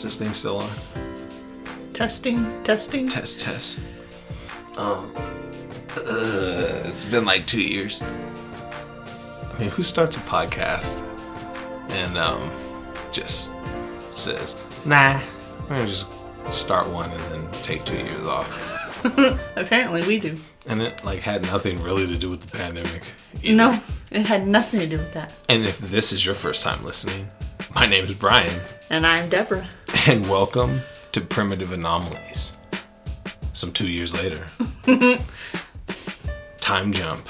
Is this thing still on? Testing, testing. Test, test. Um, uh, it's been like two years. I mean, who starts a podcast and um, just says, "Nah, I'm gonna just start one and then take two years off," Apparently, we do. and it like had nothing really to do with the pandemic. either. No, it had nothing to do with that. And if this is your first time listening, my name is Brian, And I'm Deborah. and welcome to Primitive Anomalies. Some two years later. Time jump,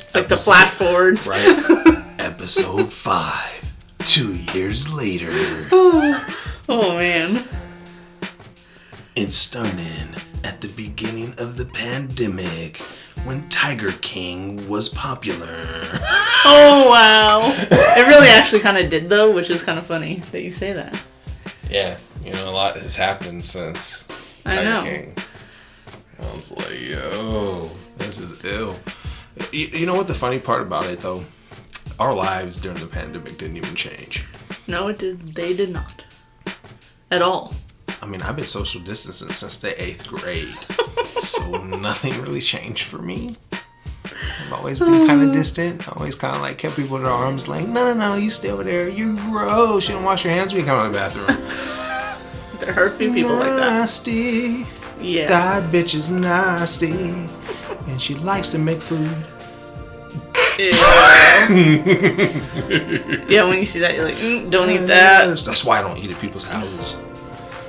It's like the flat forwards. right? Episode 5. Two years later. Oh man. It's started at the beginning of the pandemic when Tiger King was popular. Oh wow. it really actually kind of did though, which is kind of funny that you say that. Yeah, you know, a lot has happened since I Tiger know. King. I was like, yo, this is ill. You, you know what the funny part about it though? Our lives during the pandemic didn't even change. No, it did. They did not. At all. I mean, I've been social distancing since the eighth grade, so nothing really changed for me. I've always been kind of distant. I always kind of like kept people at arms length. No, no, no, you stay over there. You gross. You don't wash your hands when you come out of the bathroom. There are a few people like that. Nasty. Yeah. That bitch is nasty, and she likes to make food. Yeah. yeah, when you see that, you're like, mm, don't eat that. That's why I don't eat at people's houses.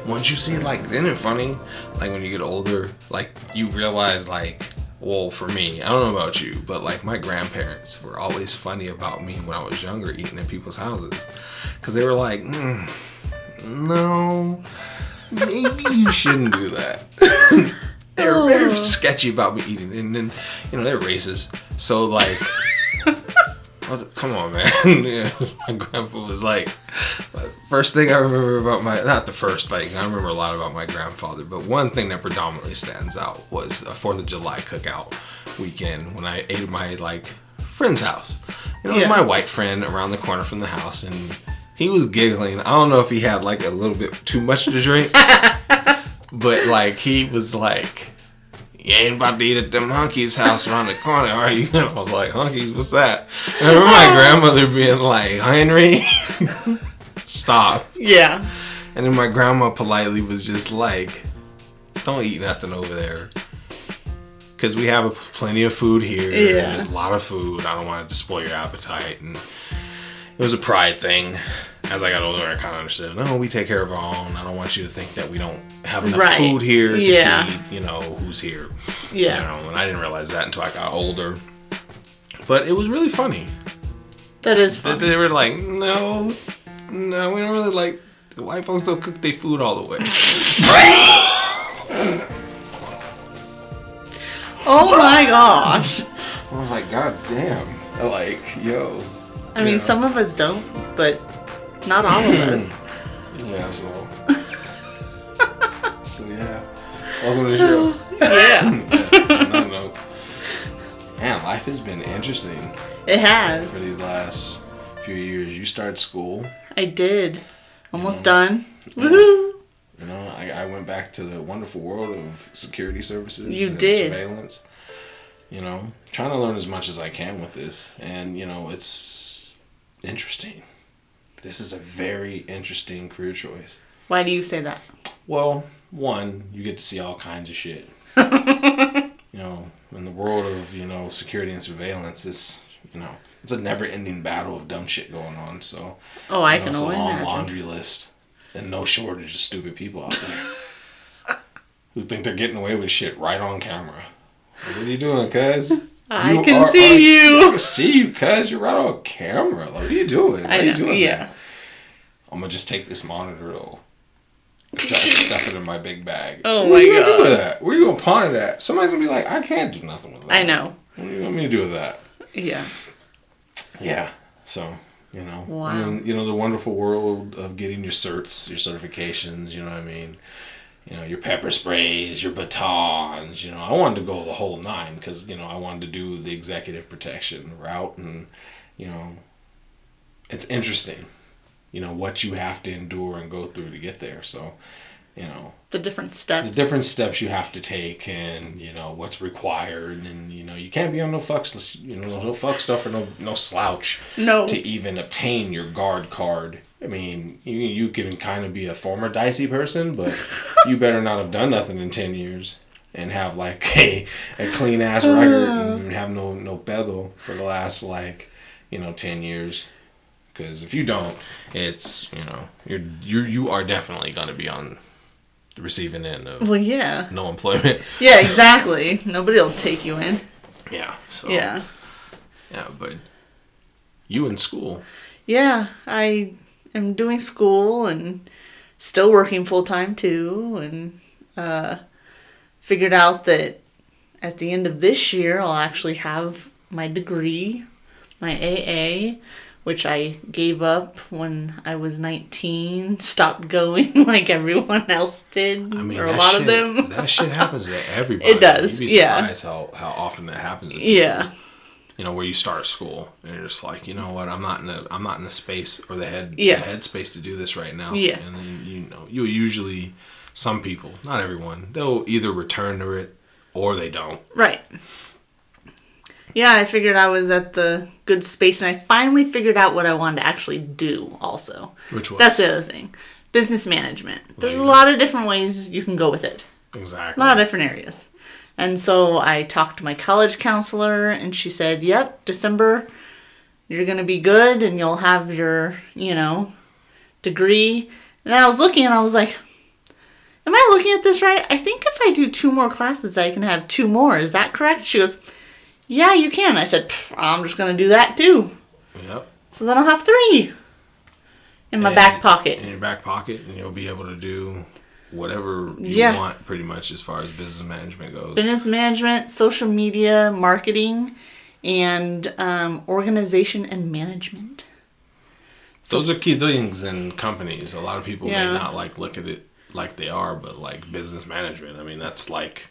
Once you see it, like, isn't it funny? Like when you get older, like you realize, like, well, for me, I don't know about you, but like my grandparents were always funny about me when I was younger eating in people's houses, because they were like, mm, no, maybe you shouldn't do that. they were very sketchy about me eating, and then you know they're racist, so like. Come on, man. yeah, my grandpa was like, first thing I remember about my, not the first thing, I remember a lot about my grandfather, but one thing that predominantly stands out was a 4th of July cookout weekend when I ate at my, like, friend's house. Know, it was Yeah. my white friend around the corner from the house, and he was giggling. I don't know if he had, like, a little bit too much to drink, but, like, he was like, you ain't about to eat at them hunkies house around the corner, are you? And I was like, hunkies, what's that? And I remember my grandmother being like, Henry, stop. Yeah. And then my grandma politely was just like, don't eat nothing over there. Because we have plenty of food here. Yeah. There's a lot of food. I don't want to spoil your appetite. And it was a pride thing. As I got older, I kind of understood. No, we take care of our own. I don't want you to think that we don't have enough Right. food here to Yeah. feed, you know, who's here. Yeah. You know, and I didn't realize that until I got older. But it was really funny. That is That fun. they were like, no, no, we don't really like. The white folks don't cook their food all the way. Oh my gosh. I was like, God damn. Like, yo. I mean, Yeah. some of us don't, but not all of us. Yeah, so. so, yeah. Welcome to the show. Yeah. no, no. Man, life has been interesting It has. for these last few years. You started school. I did. Almost done. Woohoo! You know, I, I went back to the wonderful world of security services You and did. surveillance. You know, trying to learn as much as I can with this. And, you know, it's interesting. This is a very interesting career choice. Why do you say that? Well, one, you get to see all kinds of shit. you know, in the world of, you know, security and surveillance, it's, you know, it's a never ending battle of dumb shit going on. So, Oh, I you know, can it's a long imagine. laundry list, and no shortage of stupid people out there who think they're getting away with shit right on camera. What are you doing, cuz? I You can are- see are- you. I can see you, cuz. You're right on camera. Like, what are you doing? What I are you know, doing? yeah. man? I'm gonna just take this monitor though. Stuff it in my big bag. Oh what my are you gonna do God. with that? Where are you gonna pawn it at? Somebody's gonna be like, I can't do nothing with that. I know. What do you want me to do with that? Yeah. Yeah. So, you know. Wow. And then, you know, the wonderful world of getting your certs, your certifications, you know what I mean? You know, your pepper sprays, your batons, you know. I wanted to go the whole nine because, you know, I wanted to do the executive protection route and, you know, it's interesting. you know what you have to endure and go through to get there. So, you know, The different steps the different steps you have to take and you know what's required and you know you can't be on no fuck you know no fuck stuff or no no slouch No. to even obtain your guard card i mean you, you can kind of be a former dicey person but you better not have done nothing in 10 years and have like a, a clean ass record and have no no pedo for the last like you know 10 years because if you don't it's you know you're you're you are definitely going to be on the receiving end of Well, yeah. no employment. Yeah, exactly. Nobody will take you in. Yeah. So Yeah. Yeah, but you in school. Yeah, I am doing school and still working full time too, and uh, figured out that at the end of this year I'll actually have my degree, my AA, which I gave up when I was 19, stopped going like everyone else did, I mean, or a lot shit, of them. that shit happens to everybody. It does, You'd be yeah. how how often that happens. Yeah, You know, where you start school and you're just like, you know what, I'm not in the I'm not in the space or the head Yeah. the head space to do this right now. Yeah. And then you know, you usually some people, not everyone, they'll either return to it or they don't. right. Yeah, I figured I was at the good space, and I finally figured out what I wanted to actually do. Also, Which was That's the other thing. Business management. There's a lot of different ways you can go with it. exactly A lot of different areas. And so I talked to my college counselor and she said, "Yep, December you're going to be good and you'll have your, you know, degree." And I was looking and I was like, "Am I looking at this right? I think if I do two more classes I can have two more. Is that correct?" She goes, "Yeah, you can." I said, "I'm just going to do that too." Yep. So then I'll have 3 in my And- back pocket. in your back pocket and you'll be able to do whatever you Yeah. want pretty much as far as business management goes. business management, social media, marketing, and um, organization and management. Those are key things in companies. A lot of people Yeah. may not like look at it like they are, but like business management, I mean that's like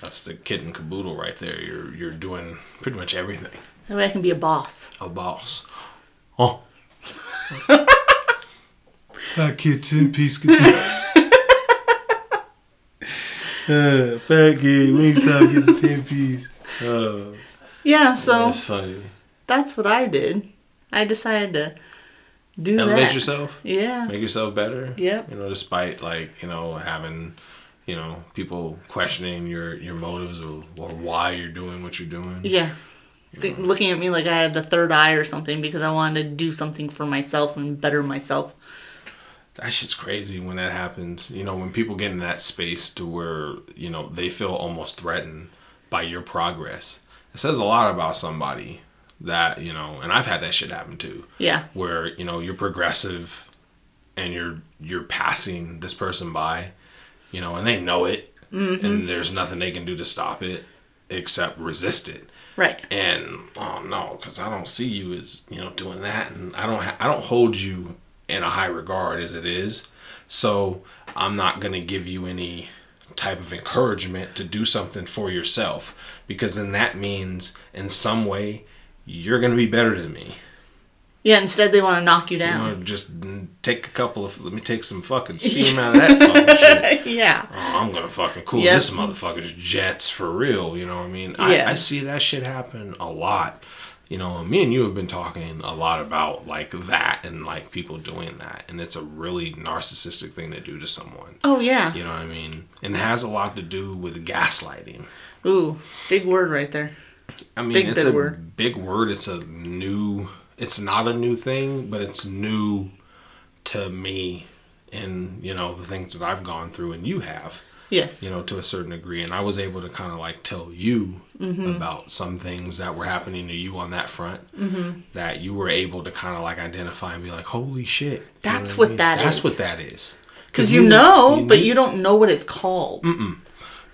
that's the kid and caboodle right there. You're you're doing pretty much everything. That way I can be a boss. A boss. Oh. Fat kid ten piece Uh, fat kid, Wingstop gets a ten piece. Oh, Yeah, so that's funny. that's what I did. I decided to do Elevate that. yourself. Yeah. make yourself better. Yep. You know, despite like you know having, you know, people questioning your your motives or, or why you're doing what you're doing. Yeah. Th- looking at me like I had the third eye or something because I wanted to do something for myself and better myself. That shit's crazy when that happens. You know, when people get in that space to where you know they feel almost threatened by your progress. It says a lot about somebody that you know, and I've had that shit happen too. Yeah. where you know you're progressive and you're you're passing this person by you know and they know it. Mm-hmm. And there's nothing they can do to stop it except resist it. Right. and oh no because i don't see you as you know doing that. And i don't ha- i don't hold you in a high regard as it is. So i'm not going to give you any type of encouragement to do something for yourself because then that means in some way you're going to be better than me Yeah, instead they want to knock you you down. know, just take a couple of. Let me take some fucking steam out of that fucking shit. yeah. Oh, I'm gonna fucking cool Yep. this motherfucker's jets for real. You know what I mean? I, Yeah. I see that shit happen a lot. You know, me and you have been talking a lot about like that and like people doing that, and it's a really narcissistic thing to do to someone. Oh yeah. You know what I mean? And it has a lot to do with gaslighting. Ooh, big word right there. I mean, Big, it's big a word. big word. It's a new. It's not a new thing, but it's new to me, and you know the things that I've gone through, and you have, Yes. you know, to a certain degree. And I was able to kind of like tell you Mm-hmm. about some things that were happening to you on that front. Mm-hmm. That you were able to kind of like identify and be like, "Holy shit!" You know That's I what mean? that That's is. what that is. Because you, know, but knew- you don't know what it's called.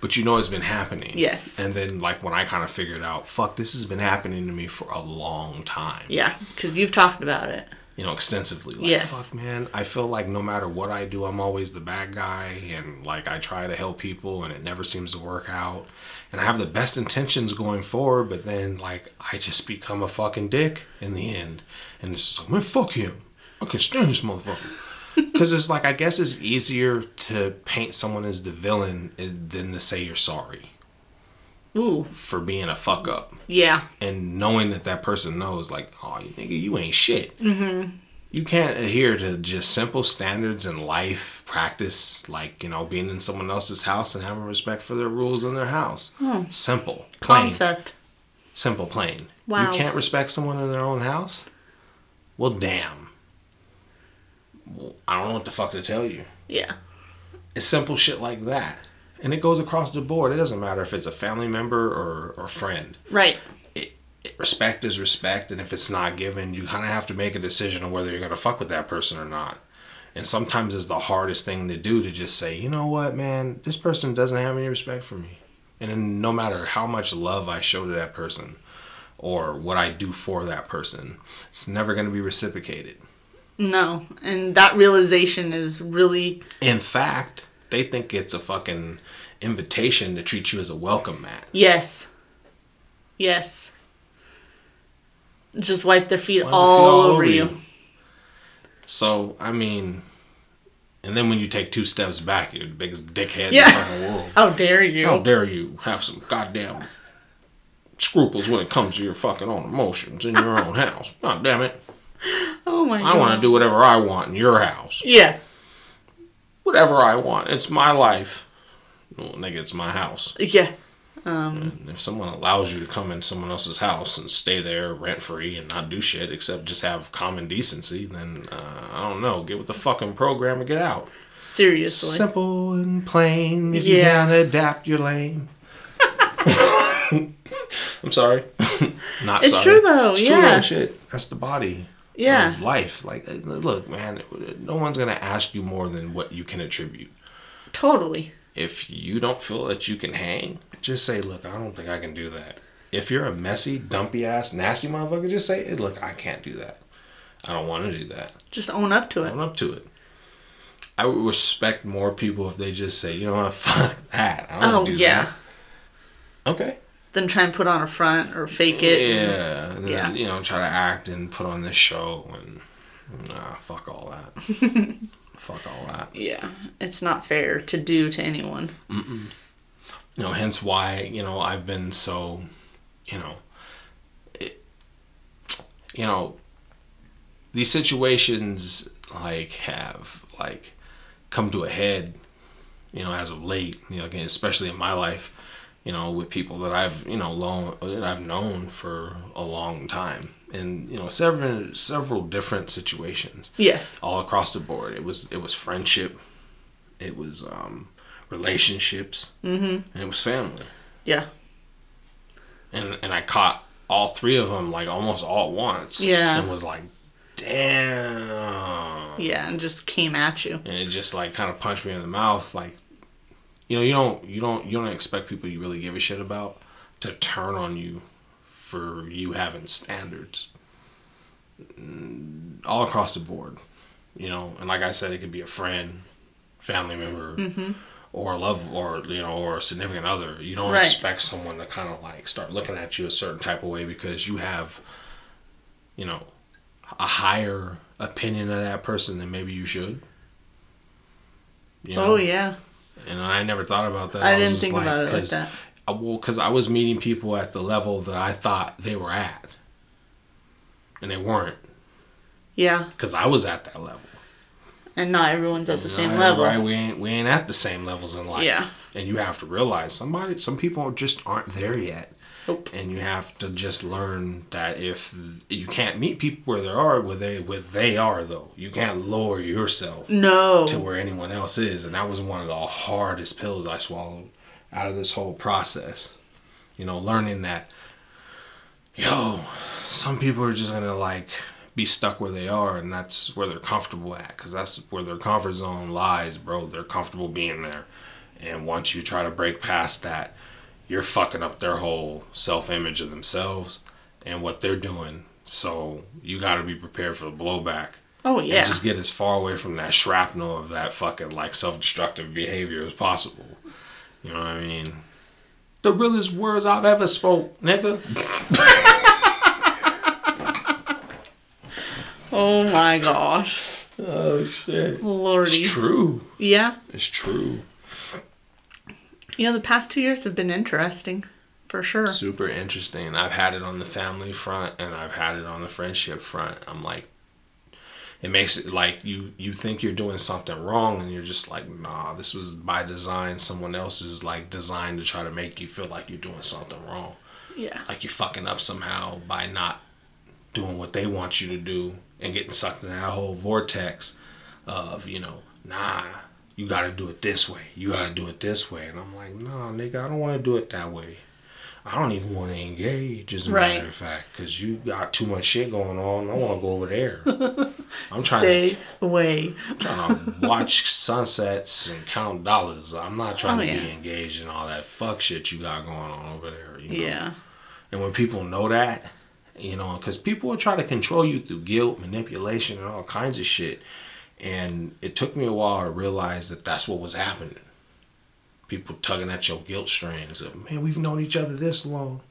But you know it's been happening. Yes. And then like when I kind of figured out, fuck, this has been happening to me for a long time. Yeah, because you've talked about it. You know, extensively. Like, Yes. fuck, man, I feel like no matter what I do, I'm always the bad guy, and like I try to help people, and it never seems to work out. And I have the best intentions going forward, but then like I just become a fucking dick in the end, and it's just like, man, fuck him. I can stand this motherfucker. Because it's like I guess it's easier to paint someone as the villain eh, than to say you're sorry Ooh, for being a fuck up, yeah. and knowing that that person knows like, oh, you nigga, you ain't shit. Mm-hmm. You can't adhere to just simple standards in life practice, like you know, being in someone else's house and having respect for their rules in their house. Simple, plain, Concept. simple, plain. Wow. You can't respect someone in their own house. Well, damn. I don't know what the fuck to tell you. Yeah. It's simple shit like that. And it goes across the board. It doesn't matter if it's a family member or, or friend. Right. It, it, respect is respect, and if it's not given, you kind of have to make a decision on whether you're going to fuck with that person or not. And sometimes it's the hardest thing to do to just say, you know what, man, this person doesn't have any respect for me. And then no matter how much love I show to that person or what I do for that person, it's never going to be reciprocated. No. And that realization is really In fact, they think it's a fucking invitation to treat you as a welcome mat. yes. Yes. Just wipe their feet Wipe all, all over you. you. So, I mean, and then when you take two steps back, you're the biggest dickhead Yeah. in the fucking world. How dare you? How dare you have some goddamn scruples when it comes to your fucking own emotions in your own house? God damn it. oh my god. I want to do whatever I want in your house. Yeah. Whatever I want. It's my life. Well, nigga, it's my house. Yeah. Um, And if someone allows you to come in someone else's house and stay there rent free and not do shit except just have common decency, then uh, I don't know. Get with the fucking program and get out. seriously. Simple and plain. If you Yeah. can adapt your lane. I'm sorry. Not It's sorry. true, though, It's true, yeah. shit. That's the body. Yeah. Life. Like, uh, look, man. No one's gonna ask you more than what you can attribute. Totally. If you don't feel that you can hang, just say, look, I don't think I can do that. If you're a messy, dumpy ass, nasty motherfucker, just say, hey, look, I can't do that. I don't want to do that. Just own up to it. Own up to it. I would respect more people if they just say, you know what, fuck that. I don't Oh do yeah. that. Okay. Then try and put on a front or fake it. Yeah. And then, Yeah. you know, try to act and put on this show and nah, fuck all that. fuck all that. Yeah. It's not fair to do to anyone. you know hence why you know i've been so you know it, you know these situations like have like come to a head you know as of late you know especially in my life you know with people that i've you know long that i've known for a long time and you know several several different situations Yes. all across the board. It was it was friendship, it was um, relationships, mm-hmm. and it was family. Yeah. And and I caught all three of them like almost all at once. Yeah. and was like, damn. Yeah. And just came at you. And it just like kind of punched me in the mouth. Like, you know, you don't you don't you don't expect people you really give a shit about to turn on you for you having standards all across the board. You know, and like I said, it could be a friend, family member, mm-hmm. or a love, or you know, or a significant other. You don't Right. expect someone to kind of like start looking at you a certain type of way because you have, you know, a higher opinion of that person than maybe you should. You oh, know? Oh yeah. And I never thought about that. I was didn't think about it like that. I, well, because I was meeting people at the level that I thought they were at, and they weren't. Yeah. Because I was at that level. And not everyone's at the same level. Right? We ain't we ain't at the same levels in life. Yeah. And you have to realize somebody, some people just aren't there yet. Nope. And you have to just learn that if you can't meet people where they are, where they where they are though, you can't lower yourself No. to where anyone else is, and that was one of the hardest pills I swallowed out of this whole process. You know, learning that, yo, some people are just gonna like be stuck where they are, and that's where they're comfortable at, because that's where their comfort zone lies, bro. They're comfortable being there, and once you try to break past that, you're fucking up their whole self-image of themselves and what they're doing. So you got to be prepared for the blowback Oh yeah. and just get as far away from that shrapnel of that fucking like self-destructive behavior as possible. You know what I mean? The realest words I've ever spoke, nigga. Oh my gosh. Oh shit. Lordy. It's true. Yeah. It's true. Yeah, the past two years have been interesting. For sure. Super interesting. I've had it on the family front and I've had it on the friendship front. I'm like it makes it like you you think you're doing something wrong and you're just like nah this was by design someone else's like designed to try to make you feel like you're doing something wrong Yeah. like you're fucking up somehow by not doing what they want you to do and getting sucked in that whole vortex of you know nah you got to do it this way you got to do it this way and i'm like nah nigga i don't want to do it that way i don't even want to engage as a Right. matter of fact because you got too much shit going on i want to go over there i'm trying to Stay away. trying to watch sunsets and count dollars. I'm not trying Oh, to be engaged in all that fuck shit you got going on over there. You know? Yeah. And when people know that, you know, because people will try to control you through guilt, manipulation, and all kinds of shit. And it took me a while to realize that that's what was happening. People tugging at your guilt strings of, man, we've known each other this long.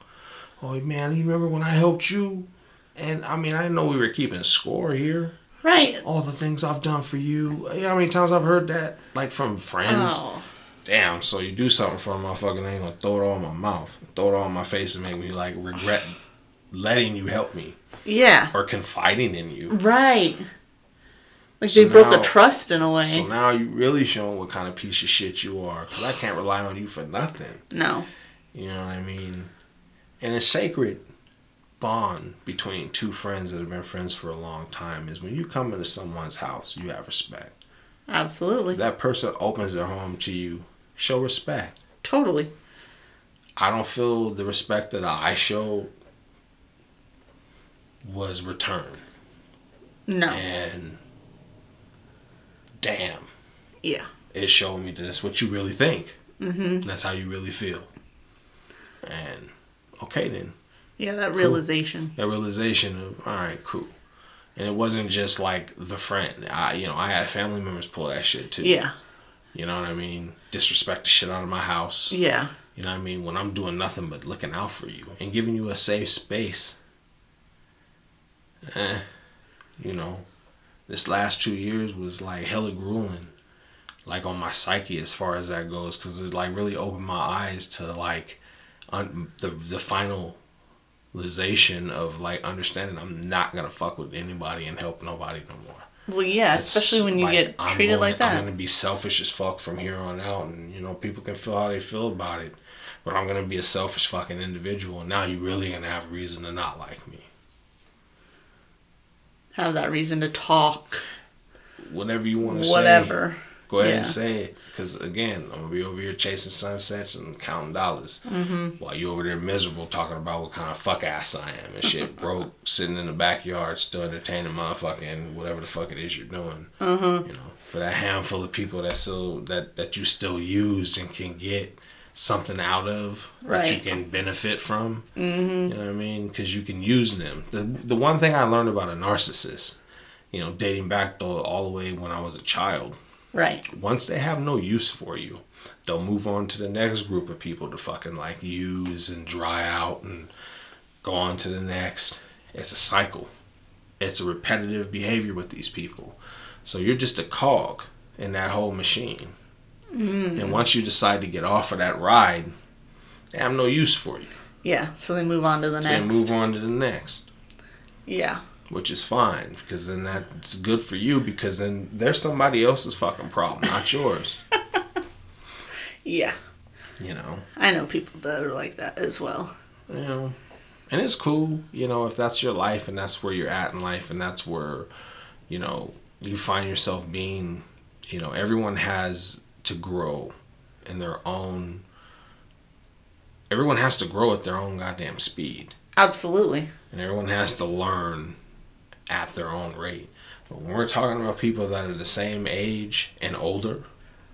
Oh, man, you remember when I helped you? And I mean, I didn't know we were keeping score here Right. all the things I've done for you. You know how many times I've heard that, like from friends? Oh. Damn, so you do something for a motherfucker, and they ain't gonna throw it all in my mouth, throw it all in my face, and make me like regret letting you help me Yeah. or confiding in you. Right. Like So they broke now- a trust in a way. So now you really showing what kind of piece of shit you are, because I can't rely on you for nothing. no. You know what I mean? And a sacred bond between two friends that have been friends for a long time is when you come into someone's house, you have respect. Absolutely. If that person opens their home to you, show respect. Totally. I don't feel the respect that I showed was returned. No. And damn, Yeah. It's showing me that that's what you really think. Mm-hmm. That's how you really feel. And okay then. Yeah, that realization. That realization of all right, cool. And it wasn't just like the friend. I you know, I had family members pull that shit too. Yeah. You know what I mean? Disrespect the shit out of my house. Yeah. You know what I mean? When I'm doing nothing but looking out for you and giving you a safe space. Eh, you know, this last two years was like hella grueling, like on my psyche as far as that goes, because it like really opened my eyes to like un- the the finalization of like understanding I'm not gonna fuck with anybody and help nobody no more. Well, yeah, It's especially when you like, get I'm treated going- like that. I'm gonna be selfish as fuck from here on out, and you know people can feel how they feel about it, but I'm gonna be a selfish fucking individual. And now you really gonna have a reason to not like me. Have that reason to talk. Whatever you want to say, Whatever. go ahead Yeah. and say it. Because again, I'm gonna be over here chasing sunsets and counting dollars, mm-hmm. while you over there miserable talking about what kind of fuck ass I am and shit, broke, sitting in the backyard, still entertaining motherfucking whatever the fuck it is you're doing. Mm-hmm. You know, for that handful of people that still that that you still use and can get something out of that you can benefit from. Mm-hmm. You know what I mean? Because you can use them. The the one thing I learned about a narcissist, you know, dating back though all the way when I was a child, Right. once they have no use for you, they'll move on to the next group of people to fucking like use and dry out and go on to the next. It's a cycle. It's a repetitive behavior with these people. So you're just a cog in that whole machine. Mm-hmm. And once you decide to get off of that ride, they have no use for you. Yeah. So they move on to the So next. they move on to the next. Yeah. which is fine because then that's good for you because then there's somebody else's fucking problem, not yours. Yeah. You know, I know people that are like that as well. you know, and it's cool. You know, if that's your life and that's where you're at in life and that's where, you know, you find yourself being. You know, everyone has to grow in their own. Everyone has to grow at their own goddamn speed. Absolutely. and everyone has to learn at their own rate. But when we're talking about people that are the same age and older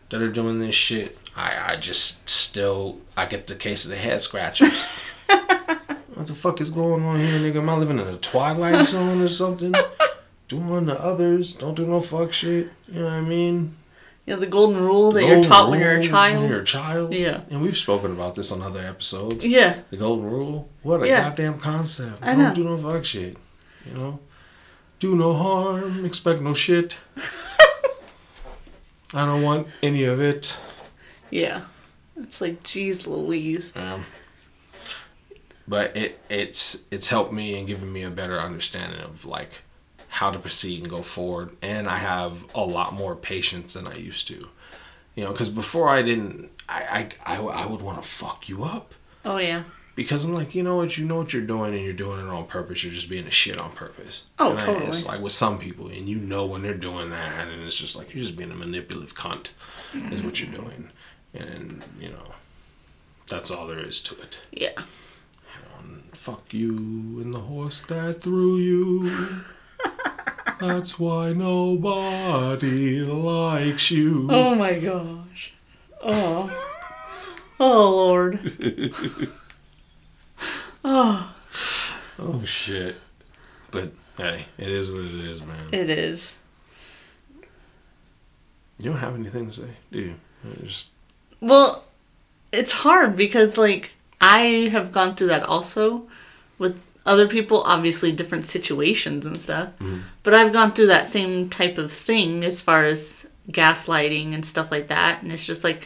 that are doing this shit, I, I just still I get the case of the head scratchers. what the fuck is going on here, nigga? Am I living in a twilight zone or something? Doing the others, don't do no fuck shit. You know what I mean? You know, the golden rule that you're taught when you're a child. When you're a child. Yeah. And we've spoken about this on other episodes. Yeah. The golden rule. What a Yeah. goddamn concept. I don't know. do no fuck shit. You know? Do no harm, expect no shit. I don't want any of it. Yeah. It's like, geez Louise. Um, but it it's it's helped me and given me a better understanding of like how to proceed and go forward. And I have a lot more patience than I used to. You know, because before I didn't, I I, I, I would want to fuck you up Oh, yeah. because I'm like, you know what, you know what you're doing, and you're doing it on purpose. You're just being a shit on purpose. Oh, and I- totally. it's like with some people, and you know when they're doing that, and it's just like you're just being a manipulative cunt, is what you're doing, and you know, that's all there is to it. Yeah. Fuck you and the horse that threw you. That's why nobody likes you. Oh my gosh. Oh. Oh, Lord. Oh, Oh shit. But hey, it is what it is, man. it is. You don't have anything to say, do you? Just Well, it's hard because, like, I have gone through that also with other people, obviously, different situations and stuff. Mm-hmm. But I've gone through that same type of thing as far as gaslighting and stuff like that. And it's just like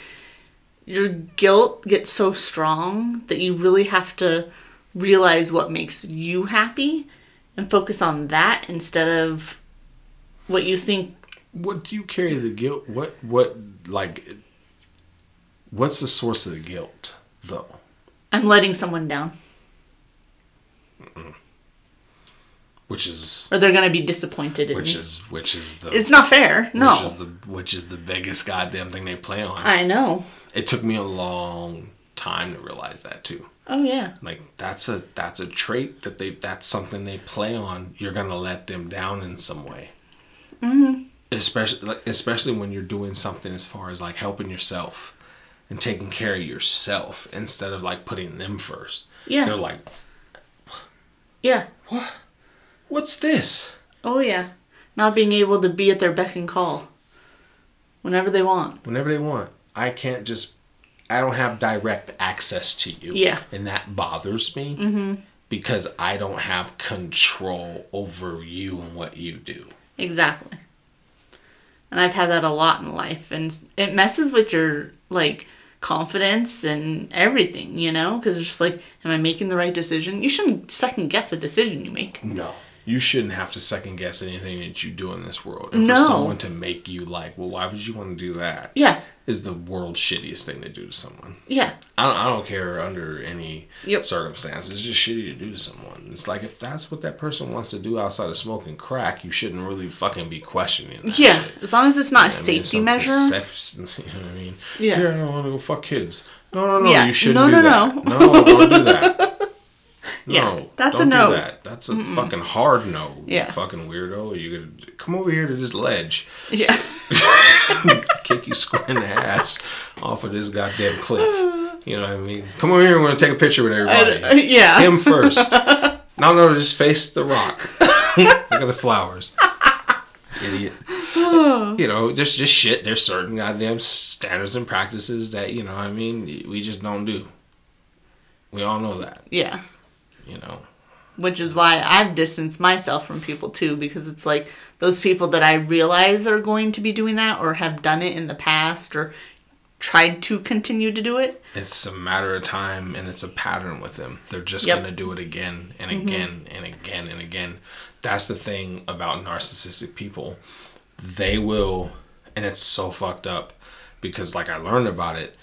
your guilt gets so strong that you really have to realize what makes you happy and focus on that instead of what you think what do you carry the guilt? What what like? What's the source of the guilt, though? I'm letting someone down Which is or they're going to be disappointed in which me. is which is the It's not fair. No. which is the which is the biggest goddamn thing they play on. I know. it took me a long time to realize that too. Oh yeah. Like that's a that's a trait that they that's something they play on. You're gonna let them down in some way. Mm-hmm. Especially like, especially when you're doing something as far as like helping yourself and taking care of yourself instead of like putting them first. Yeah. They're like, Yeah. what? What's this? Oh yeah. Not being able to be at their beck and call whenever they want. Whenever they want. I can't just. I don't have direct access to you. Yeah. And that bothers me mm-hmm. because I don't have control over you and what you do. Exactly. And I've had that a lot in life and it messes with your like confidence and everything, you know? Cuz it's just like am I making the right decision? You shouldn't second guess a decision you make. No. You shouldn't have to second guess anything that you do in this world. And No. for someone to make you like, well, why would you want to do that? Yeah. Is the world's shittiest thing to do to someone. Yeah. I don't, I don't care under any Yep. circumstances. It's just shitty to do to someone. It's like if that's what that person wants to do outside of smoking crack, you shouldn't really fucking be questioning that Yeah. shit. As long as it's not a I mean, safety something measure. safe- you know what I mean? Yeah. Here, I want to go fuck kids. No, no, no. Yeah. You shouldn't No, do no, that. no. No, don't do that. No, Yeah, that's don't no. do that. That's a fucking hard no. Yeah. You fucking weirdo. You gonna come over here to this ledge, Yeah. kick you square in the ass off of this goddamn cliff. You know what I mean? Come over here. And we're gonna take a picture with everybody. Uh, yeah. Him first. no, no, just face the rock. Look at the flowers. Idiot. you know, just just shit. There's certain goddamn standards and practices that you know. I mean, we just don't do. We all know that. Yeah. You know. which is why I've distanced myself from people too because it's like those people that I realize are going to be doing that or have done it in the past or tried to continue to do it. It's a matter of time, and it's a pattern with them. They're just Yep. gonna do it again and mm-hmm. again and again and again. That's the thing about narcissistic people. They will, and it's so fucked up because, like I learned about it,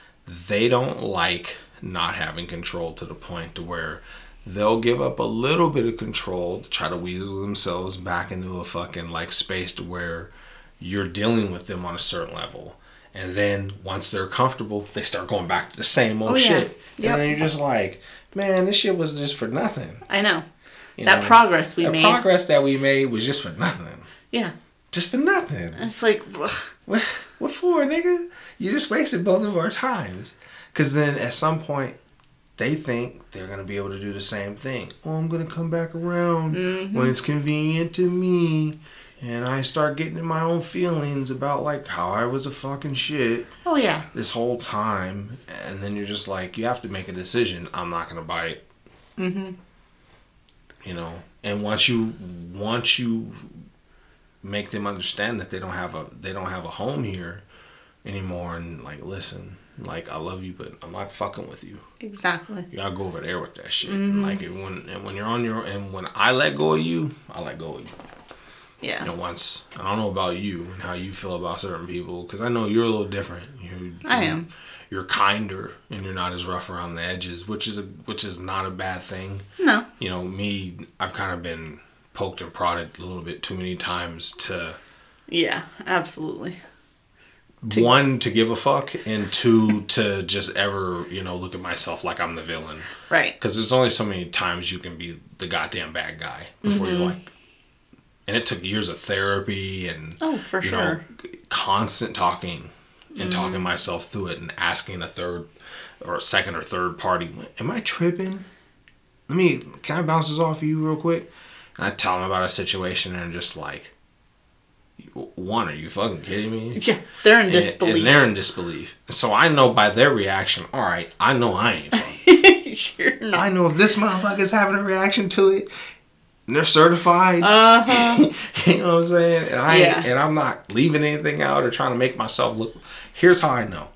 they don't like not having control to the point to where they'll give up a little bit of control to try to weasel themselves back into a fucking like space to where you're dealing with them on a certain level. And then once they're comfortable, they start going back to the same old Oh, yeah. shit. Yep. And then you're just like, man, this shit was just for nothing. I know. you that know? progress we the made. progress that we made was just for nothing. yeah. Just for nothing. It's like What, what for, nigga? You just wasted both of our times. Because then at some point, they think they're going to be able to do the same thing. Oh, I'm going to come back around Mm-hmm. when it's convenient to me. And I start getting in my own feelings about like how I was a fucking shit oh yeah. this whole time. And then you're just like, you have to make a decision. I'm not going to bite. Mhm. You know, and once you once you make them understand that they don't have a they don't have a home here anymore and like listen like i love you but i'm not fucking with you Exactly. you gotta go over there with that shit And, like it, when and when you're on your and when i let go of you i let go of you Yeah. you know once i don't know about you and how you feel about certain people because i know you're a little different you I am. you're kinder and you're not as rough around the edges which is a which is not a bad thing No. you know me i've kind of been poked and prodded a little bit too many times to Yeah. Absolutely. To- one to give a fuck and two to just ever you know look at myself like i'm the villain Right. because there's only so many times you can be the goddamn bad guy before Mm-hmm. you're like and it took years of therapy and Oh, for you sure. know constant talking and Mm-hmm. talking myself through it and asking a third or a second or third party am i tripping let me can i bounce this off of you real quick and i tell them about a situation and they're just like one are you fucking kidding me Yeah. They're in and, disbelief. and they're in disbelief so i know by their reaction all right i know i ain't fucking You're not. I know if this motherfucker's having a reaction to it, and they're certified. Uh huh. you know what I'm saying? And I Yeah. and I'm not leaving anything out or trying to make myself look. Here's how I know.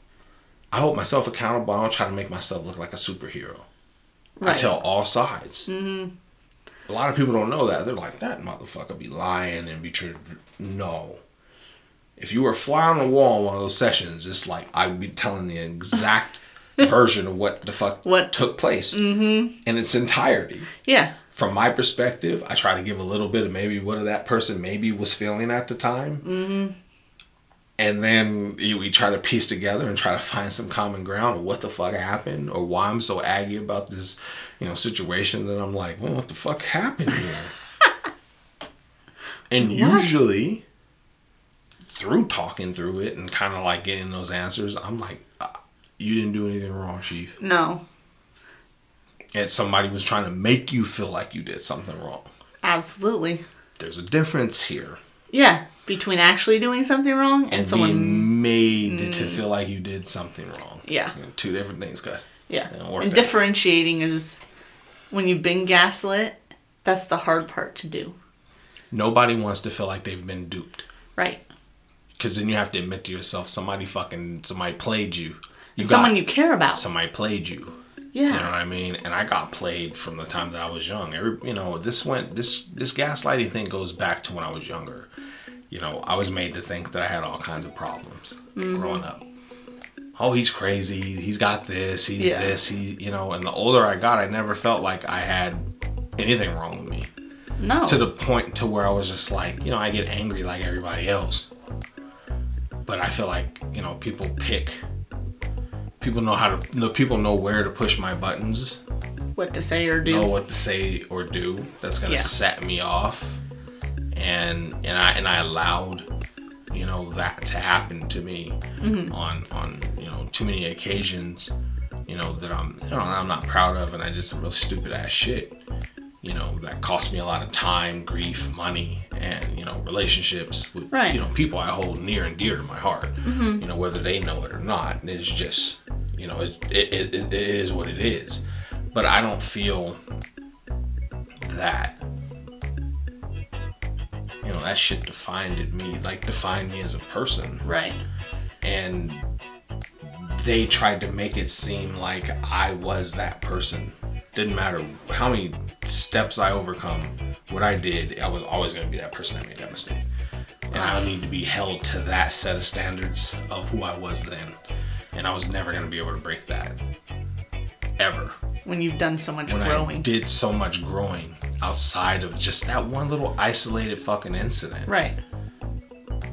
I hold myself accountable. I don't try to make myself look like a superhero. Right. I tell all sides. Mm-hmm. A lot of people don't know that. They're like, that motherfucker be lying and be true. No. If you were a fly on the wall in one of those sessions, it's like I'd be telling the exact version of what the fuck What- took place in its entirety Yeah. from my perspective, I try to give a little bit of maybe what that person maybe was feeling at the time. Mm-hmm. And then you- we try to piece together and try to find some common ground of what the fuck happened or why I'm so aggy about this, you know, situation that I'm like, well, what the fuck happened here? and usually, through talking through it and kind of like getting those answers, I'm like, uh, you didn't do anything wrong, Chief No. and somebody was trying to make you feel like you did something wrong. Absolutely. There's a difference here. Yeah. Between actually doing something wrong and, And someone. being made to mm. feel like you did something wrong. Yeah. You know, two different things, guys. Yeah. And differentiating is when you've been gaslit, that's the hard part to do. Nobody wants to feel like they've been duped. Right. Because then you have to admit to yourself, somebody fucking, somebody played you. You got, someone you care about. somebody played you. Yeah. You know what I mean? And I got played from the time that I was young. Every, you know, this went this this gaslighting thing goes back to when I was younger. You know, I was made to think that I had all kinds of problems growing up. Oh, he's crazy. He's got this. He's Yeah. this. He, you know. And the older I got, I never felt like I had anything wrong with me. No. To the point to where I was just like, you know, I get angry like everybody else. But I feel like you know people pick. People know how to. No, people know where to push my buttons what to say or do. know what to say or do that's gonna Yeah. set me off and and I and I allowed you know that to happen to me Mm-hmm. on on you know too many occasions you know that I'm you know I'm not proud of and I did some real stupid ass shit you know that cost me a lot of time grief money and you know relationships with Right. Mm-hmm. you know people I hold near and dear to my heart you know whether they know it or not and it's just you know it, it, it, it is what it is but I don't feel that that shit defined me like defined me as a person. Right. and they tried to make it seem like I was that person. Didn't matter how many steps I overcome what I did I was always going to be that person that made that mistake. And I need to be held to that set of standards of who I was then. And I was never going to be able to break that. Ever When you've done so much when I growing. did so much growing outside of just that one little isolated fucking incident. Right.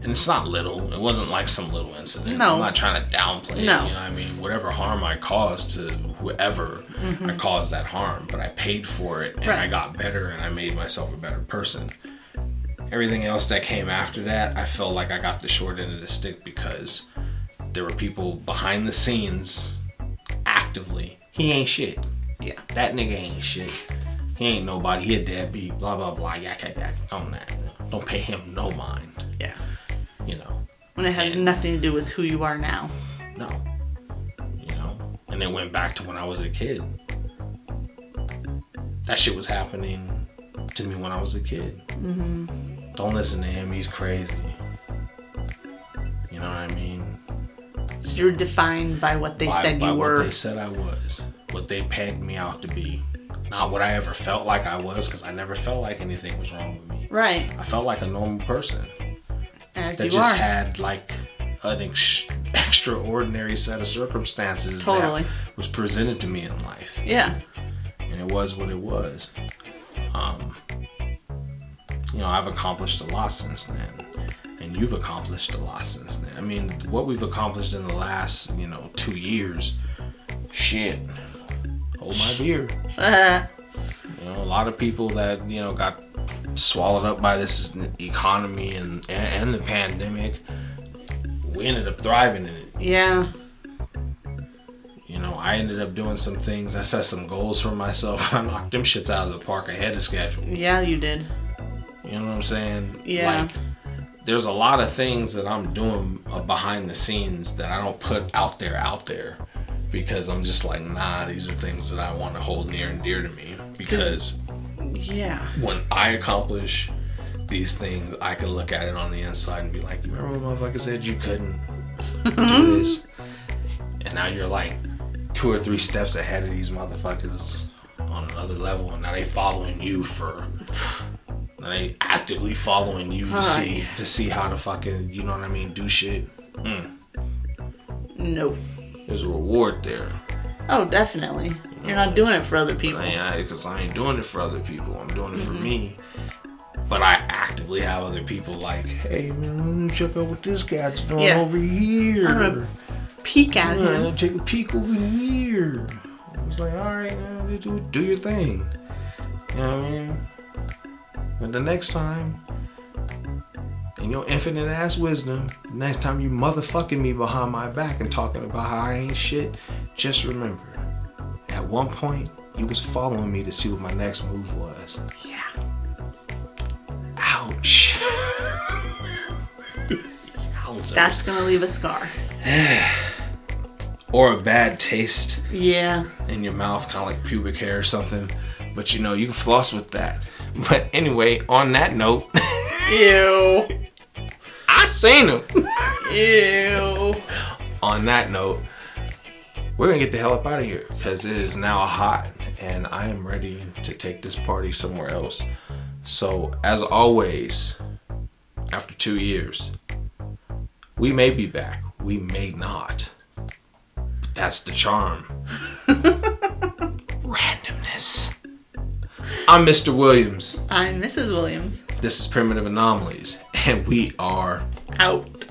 And it's not little. It wasn't like some little incident. No. I'm not trying to downplay it. You No. know what I mean? Whatever harm I caused to whoever, I caused that harm, but I paid for it and I Mm-hmm. Got better and I made myself a better person. Everything else that came after that, I felt like I got the short end of the stick because there were people behind the scenes actively. He ain't shit. Yeah. That nigga ain't shit. He ain't nobody. He a deadbeat. Blah blah blah. Yak yak yak. On that. Don't pay him no mind. Yeah. You know. When it has And- nothing to do with who you are now. No. You know. And it went back to when I was a kid. That shit was happening to me when I was a kid. Mm-hmm. Don't listen to him. He's crazy. You know what I mean? So you're defined by what they by, said by you what were. they said I was, what they pegged me out to be, not what I ever felt like I was, because I never felt like anything was wrong with me. Right. I felt like a normal person As that just are. had like an ex- extraordinary set of circumstances Totally. that was presented to me in life, yeah. and it was what it was. Um, you know, I've accomplished a lot since then, and you've accomplished a lot since then. I mean, what we've accomplished in the last, you know, two years, shit. Hold my beer. You know, a lot of people that you know got swallowed up by this economy and and the pandemic. We ended up thriving in it. yeah. You know, I ended up doing some things. I set some goals for myself. I knocked them shits out of the park ahead of schedule. Yeah, you did. You know what I'm saying? Yeah. Like, there's a lot of things that I'm doing behind the scenes that I don't put out there, out there, because I'm just like, nah, these are things that I want to hold near and dear to me. Because Yeah. when I accomplish these things, I can look at it on the inside and be like, you remember when motherfucker said you couldn't do mm-hmm. this? And now you're like two or three steps ahead of these motherfuckers on another level, and now they following you for. They actively following you to see to see how to fucking you know what I mean do shit. Mm. No. There's a reward there. Oh, definitely. You're not doing it for other people. because I ain't doing it for other people. I'm doing it for me. But I actively have other people like, hey man, let me check out what this guy's doing Yeah. over here. I'm gonna Peek at Yeah, him. take a peek over here. I was like, all right, man, do, do your thing. You know what I mean? But the next time, in your infinite ass wisdom, next time you motherfucking me behind my back and talking about how I ain't shit, just remember, at one point, you was following me to see what my next move was. Yeah. Ouch. That's gonna leave a scar. or a bad taste Yeah. in your mouth, kind of like pubic hair or something. But you know, you can floss with that. But anyway, on that note, Ew. Seen him. Ew. on that note, we're gonna get the hell up out of here because it is now hot and I am ready to take this party somewhere else. So, as always, after two years, we may be back, we may not. But that's the charm. Randomness. I'm Mr. Williams. I'm Mrs. Williams. This is Primitive Anomalies, and we are Out.